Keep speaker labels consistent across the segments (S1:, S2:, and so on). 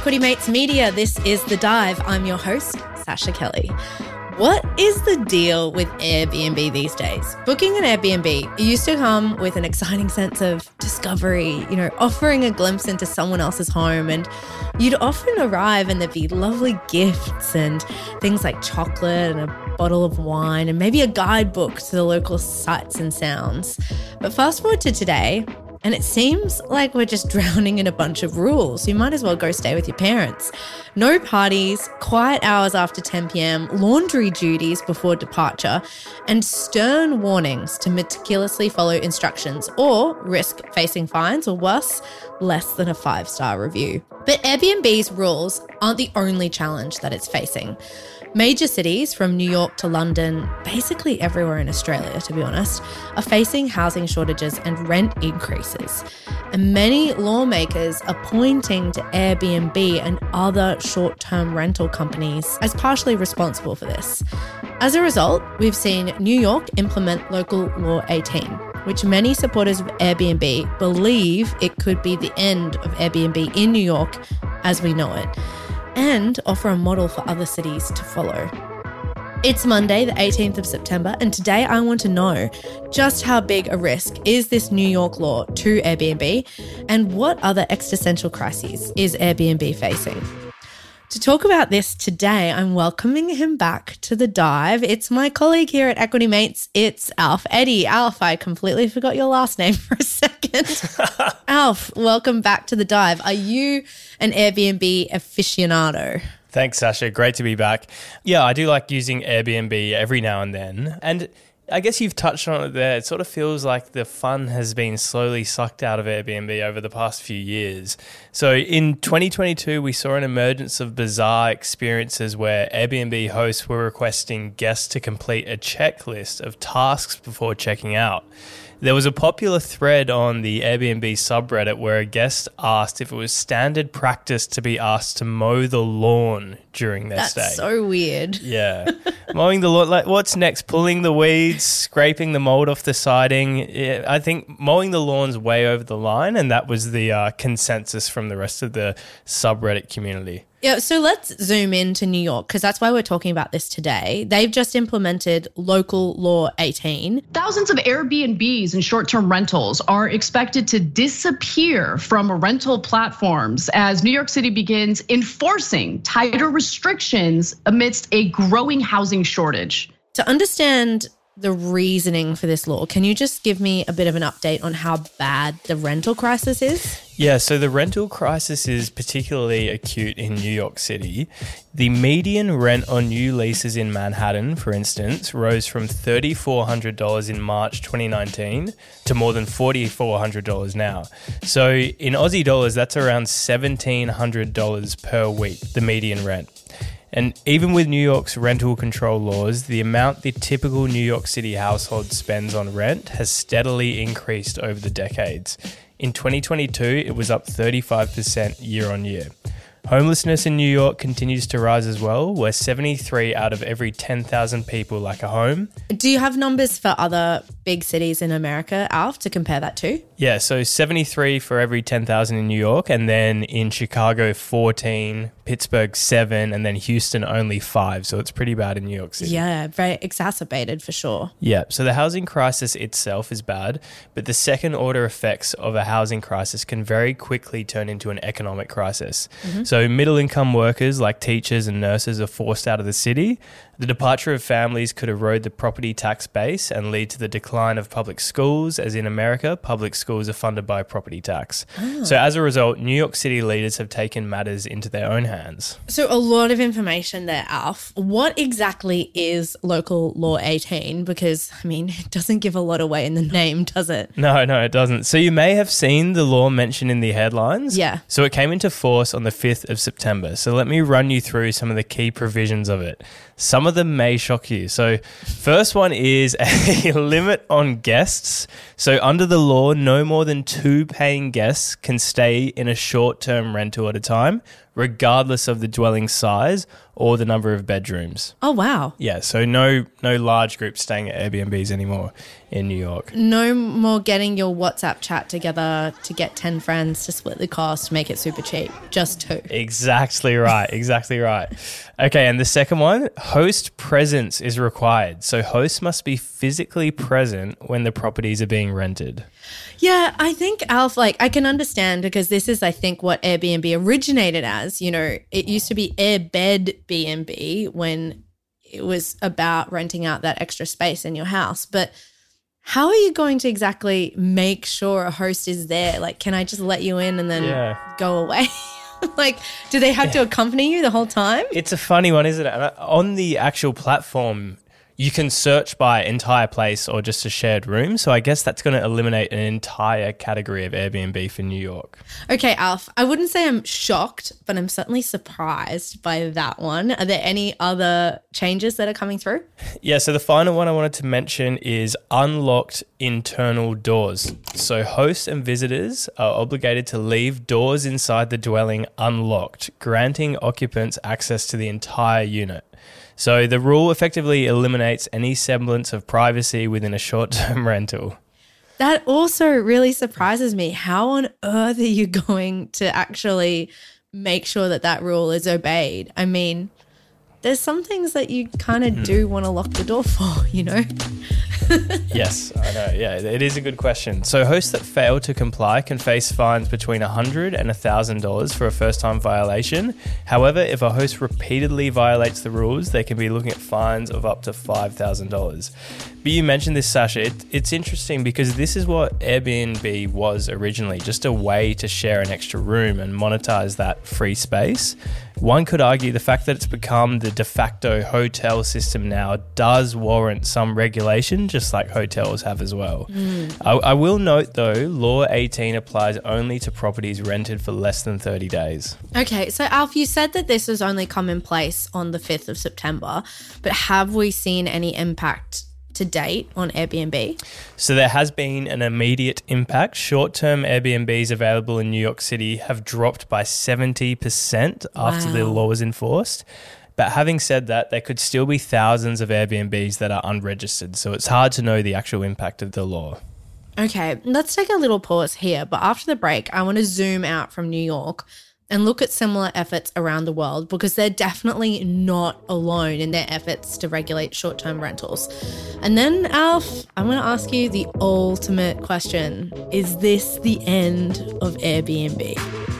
S1: Equity Mates Media, this is The Dive. I'm your host, Sascha Kelly. What is the deal with Airbnb these days? Booking an Airbnb used to come with an exciting sense of discovery, you know, offering a glimpse into someone else's home. And you'd often arrive and there'd be lovely gifts and things like chocolate and a bottle of wine and maybe a guidebook to the local sights and sounds. But fast forward to today, and it seems like we're just drowning in a bunch of rules. You might as well go stay with your parents. No parties, quiet hours after 10 pm, laundry duties before departure, and stern warnings to meticulously follow instructions or risk facing fines or worse, less than a five star review. But Airbnb's rules aren't the only challenge that it's facing. Major cities from New York to London, basically everywhere in Australia, to be honest, are facing housing shortages and rent increases. And many lawmakers are pointing to Airbnb and other short term rental companies as partially responsible for this. As a result, we've seen New York implement Local Law 18, which many supporters of Airbnb believe it could be the end of Airbnb in New York as we know it and offer a model for other cities to follow. It's Monday, the 18th of September, and today I want to know just how big a risk is this New York law to Airbnb and what other existential crises is Airbnb facing. To talk about this today, I'm welcoming him back to the dive. It's my colleague here at Equity Mates. It's Alf Eddie. Alf, I completely forgot your last name for a second. Alf, welcome back to the dive. Are you an Airbnb aficionado?
S2: Thanks, Sascha. Great to be back. Yeah, I do like using Airbnb every now and then. And I guess you've touched on it there. It sort of feels like the fun has been slowly sucked out of Airbnb over the past few years. So in 2022, we saw an emergence of bizarre experiences where Airbnb hosts were requesting guests to complete a checklist of tasks before checking out. There was a popular thread on the Airbnb subreddit where a guest asked if it was standard practice to be asked to mow the lawn during their
S1: That's
S2: stay.
S1: so weird.
S2: Yeah. Mowing the lawn. Like, what's next? Pulling the weeds, scraping the mold off the siding. Yeah, I think mowing the lawn's way over the line, and that was the uh, consensus from the rest of the subreddit community.
S1: Yeah, so let's zoom into New York because that's why we're talking about this today. They've just implemented Local Law 18.
S3: Thousands of Airbnbs and short term rentals are expected to disappear from rental platforms as New York City begins enforcing tighter restrictions amidst a growing housing shortage.
S1: To understand the reasoning for this law, can you just give me a bit of an update on how bad the rental crisis is?
S2: Yeah, so the rental crisis is particularly acute in New York City. The median rent on new leases in Manhattan, for instance, rose from $3,400 in March 2019 to more than $4,400 now. So in Aussie dollars, that's around $1,700 per week, the median rent. And even with New York's rental control laws, the amount the typical New York City household spends on rent has steadily increased over the decades. In 2022, it was up 35% year on year. Homelessness in New York continues to rise as well, where 73 out of every 10,000 people lack a home.
S1: Do you have numbers for other big cities in America, Alf, to compare that to?
S2: Yeah, so 73 for every 10,000 in New York, and then in Chicago, 14, Pittsburgh, 7, and then Houston, only 5. So it's pretty bad in New York City.
S1: Yeah, very exacerbated for sure.
S2: Yeah, so the housing crisis itself is bad, but the second order effects of a housing crisis can very quickly turn into an economic crisis. Mm-hmm. So middle income workers like teachers and nurses are forced out of the city. The departure of families could erode the property tax base and lead to the decline of public schools, as in America, public schools are funded by property tax. Ah. So, as a result, New York City leaders have taken matters into their own hands.
S1: So, a lot of information there, Alf. What exactly is Local Law 18? Because, I mean, it doesn't give a lot away in the name, does it?
S2: No, no, it doesn't. So, you may have seen the law mentioned in the headlines.
S1: Yeah.
S2: So, it came into force on the 5th of September. So, let me run you through some of the key provisions of it. Some of them may shock you. So, first one is a limit on guests. So, under the law, no more than two paying guests can stay in a short term rental at a time, regardless of the dwelling size or the number of bedrooms.
S1: Oh, wow.
S2: Yeah, so no no large groups staying at Airbnbs anymore in New York.
S1: No more getting your WhatsApp chat together to get 10 friends to split the cost, make it super cheap. Just two.
S2: Exactly right. Exactly right. Okay, and the second one, host presence is required. So hosts must be physically present when the properties are being rented.
S1: Yeah, I think Alf, like, I can understand because this is, I think, what Airbnb originated as. You know, it used to be Airbed B&B when it was about renting out that extra space in your house. But how are you going to exactly make sure a host is there? Like, can I just let you in and then
S2: Yeah.
S1: go away? like, do they have to accompany you the whole time?
S2: It's a funny one, isn't it? Uh, on the actual platform, you can search by entire place or just a shared room. So I guess that's going to eliminate an entire category of Airbnb for New York.
S1: Okay, Alf, I wouldn't say I'm shocked, but I'm certainly surprised by that one. Are there any other changes that are coming through?
S2: Yeah, so the final one I wanted to mention is unlocked internal doors. So hosts and visitors are obligated to leave doors inside the dwelling unlocked, granting occupants access to the entire unit. So the rule effectively eliminates any semblance of privacy within a short term rental.
S1: That also really surprises me. How on earth are you going to actually make sure that that rule is obeyed? I mean, there's some things that you kind of hmm. do want to lock the door for, you know?
S2: yes, I know. Yeah, it is a good question. So hosts that fail to comply can face fines between 100 and $1,000 for a first-time violation. However, if a host repeatedly violates the rules, they can be looking at fines of up to $5,000. But you mentioned this, Sascha. It, it's interesting because this is what Airbnb was originally, just a way to share an extra room and monetize that free space. One could argue the fact that it's become the de facto hotel system now does warrant some regulation, just like hotels have as well. Mm. I, I will note though, Law 18 applies only to properties rented for less than 30 days.
S1: Okay, so Alf, you said that this has only come in place on the 5th of September, but have we seen any impact to date on Airbnb?
S2: So there has been an immediate impact. Short term Airbnbs available in New York City have dropped by 70% after the law was enforced. But having said that, there could still be thousands of Airbnbs that are unregistered. So it's hard to know the actual impact of the law.
S1: Okay, let's take a little pause here. But after the break, I want to zoom out from New York and look at similar efforts around the world because they're definitely not alone in their efforts to regulate short term rentals. And then, Alf, I'm going to ask you the ultimate question Is this the end of Airbnb?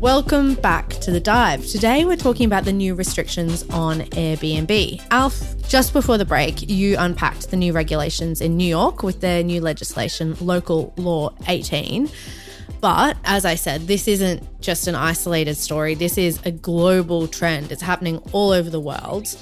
S1: Welcome back to the dive. Today we're talking about the new restrictions on Airbnb. Alf, just before the break, you unpacked the new regulations in New York with their new legislation, Local Law 18. But as I said, this isn't just an isolated story, this is a global trend. It's happening all over the world.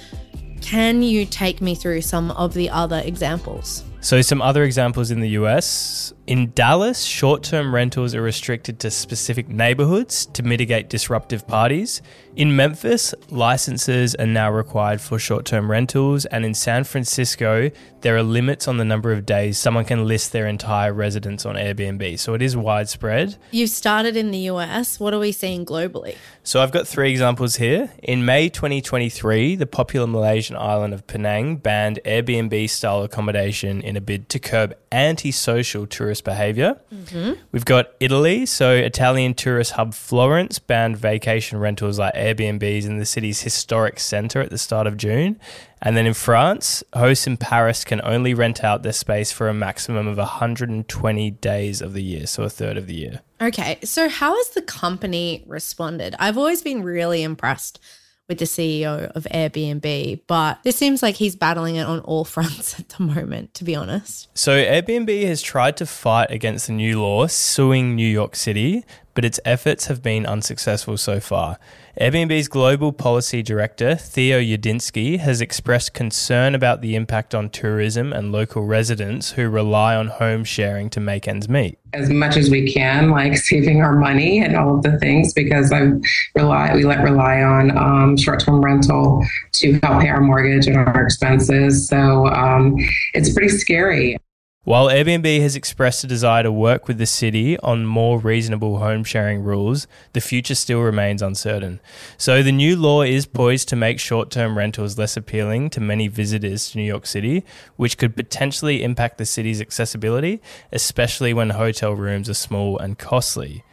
S1: Can you take me through some of the other examples?
S2: So, some other examples in the US In Dallas, short term rentals are restricted to specific neighborhoods to mitigate disruptive parties. In Memphis, licenses are now required for short term rentals, and in San Francisco, there are limits on the number of days someone can list their entire residence on Airbnb. So it is widespread.
S1: You started in the US. What are we seeing globally?
S2: So I've got three examples here. In May 2023, the popular Malaysian island of Penang banned Airbnb style accommodation in a bid to curb antisocial tourist behavior. Mm-hmm. We've got Italy. So Italian tourist hub Florence banned vacation rentals like Airbnbs in the city's historic center at the start of June. And then in France, hosts in Paris can only rent out their space for a maximum of 120 days of the year, so a third of the year.
S1: Okay, so how has the company responded? I've always been really impressed with the CEO of Airbnb, but this seems like he's battling it on all fronts at the moment, to be honest.
S2: So Airbnb has tried to fight against the new law, suing New York City, but its efforts have been unsuccessful so far. Airbnb's global policy director, Theo Yedinsky, has expressed concern about the impact on tourism and local residents who rely on home sharing to make ends meet.
S4: as much as we can, like saving our money and all of the things, because I rely we let rely on um, short-term rental to help pay our mortgage and our expenses. So um, it's pretty scary.
S2: While Airbnb has expressed a desire to work with the city on more reasonable home sharing rules, the future still remains uncertain. So, the new law is poised to make short term rentals less appealing to many visitors to New York City, which could potentially impact the city's accessibility, especially when hotel rooms are small and costly.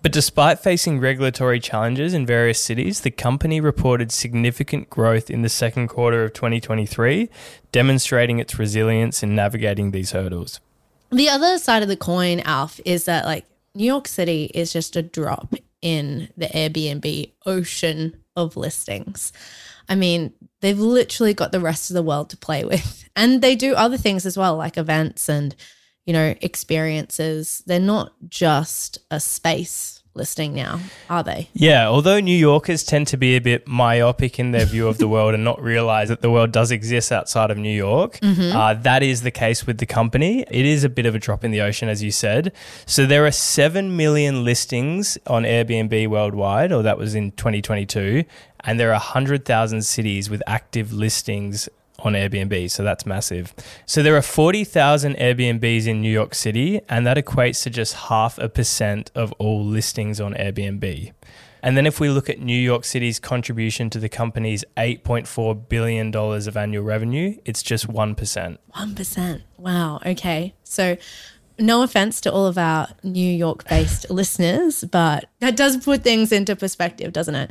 S2: But despite facing regulatory challenges in various cities, the company reported significant growth in the second quarter of 2023, demonstrating its resilience in navigating these hurdles.
S1: The other side of the coin, Alf, is that like New York City is just a drop in the Airbnb ocean of listings. I mean, they've literally got the rest of the world to play with. And they do other things as well, like events and, you know, experiences. They're not just a space listing now, are they?
S2: Yeah, although New Yorkers tend to be a bit myopic in their view of the world and not realize that the world does exist outside of New York, uh, that is the case with the company. It is a bit of a drop in the ocean, as you said. So there are 7 million listings on Airbnb worldwide, or that was in 2022, and there are 100,000 cities with active listings on Airbnb, so that's massive. So there are 40,000 Airbnbs in New York City, and that equates to just half a percent of all listings on Airbnb. And then if we look at New York City's contribution to the company's $8.4 billion of annual revenue, it's just 1%.
S1: 1%. Wow. Okay. So, no offense to all of our New York based listeners, but that does put things into perspective, doesn't it?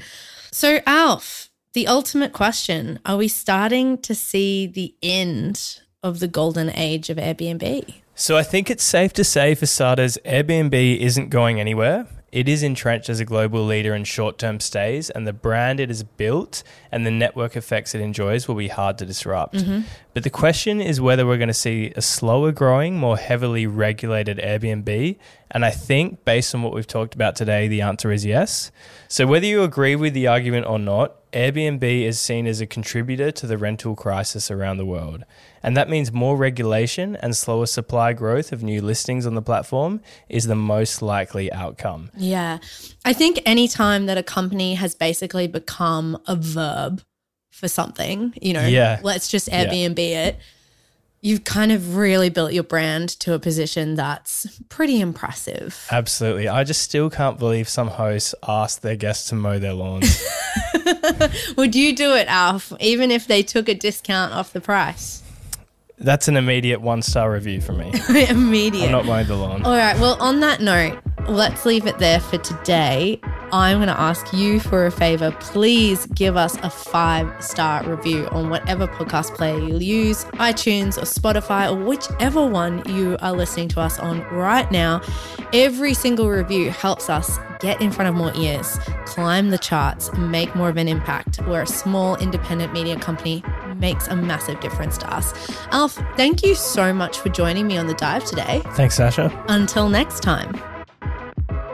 S1: So, Alf, the ultimate question are we starting to see the end of the golden age of Airbnb?
S2: So I think it's safe to say, for starters, Airbnb isn't going anywhere. It is entrenched as a global leader in short term stays, and the brand it has built and the network effects it enjoys will be hard to disrupt. Mm-hmm. But the question is whether we're going to see a slower growing, more heavily regulated Airbnb. And I think, based on what we've talked about today, the answer is yes. So, whether you agree with the argument or not, Airbnb is seen as a contributor to the rental crisis around the world. And that means more regulation and slower supply growth of new listings on the platform is the most likely outcome.
S1: Yeah. I think any time that a company has basically become a verb for something, you know,
S2: Yeah.
S1: let's just Airbnb it, you've kind of really built your brand to a position that's pretty impressive.
S2: Absolutely. I just still can't believe some hosts ask their guests to mow their lawns.
S1: Would you do it, Alf, even if they took a discount off the price?
S2: That's an immediate one star review for me.
S1: Immediate.
S2: I'm not mowing the lawn.
S1: All right. Well, on that note, let's leave it there for today. I'm going to ask you for a favor. Please give us a five star review on whatever podcast player you use, iTunes or Spotify or whichever one you are listening to us on right now. Every single review helps us get in front of more ears, climb the charts, make more of an impact. We're a small independent media company makes a massive difference to us. Alf, thank you so much for joining me on the dive today.
S2: Thanks, Sascha.
S1: Until next time.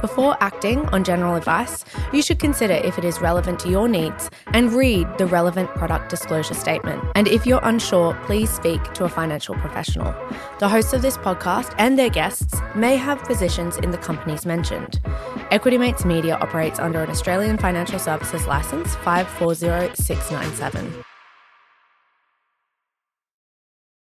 S1: Before acting on general advice, you should consider if it is relevant to your needs and read the relevant product disclosure statement. And if you're unsure, please speak to a financial professional. The hosts of this podcast and their guests may have positions in the companies mentioned. Equity Mates Media operates under an Australian Financial Services Licence 540697.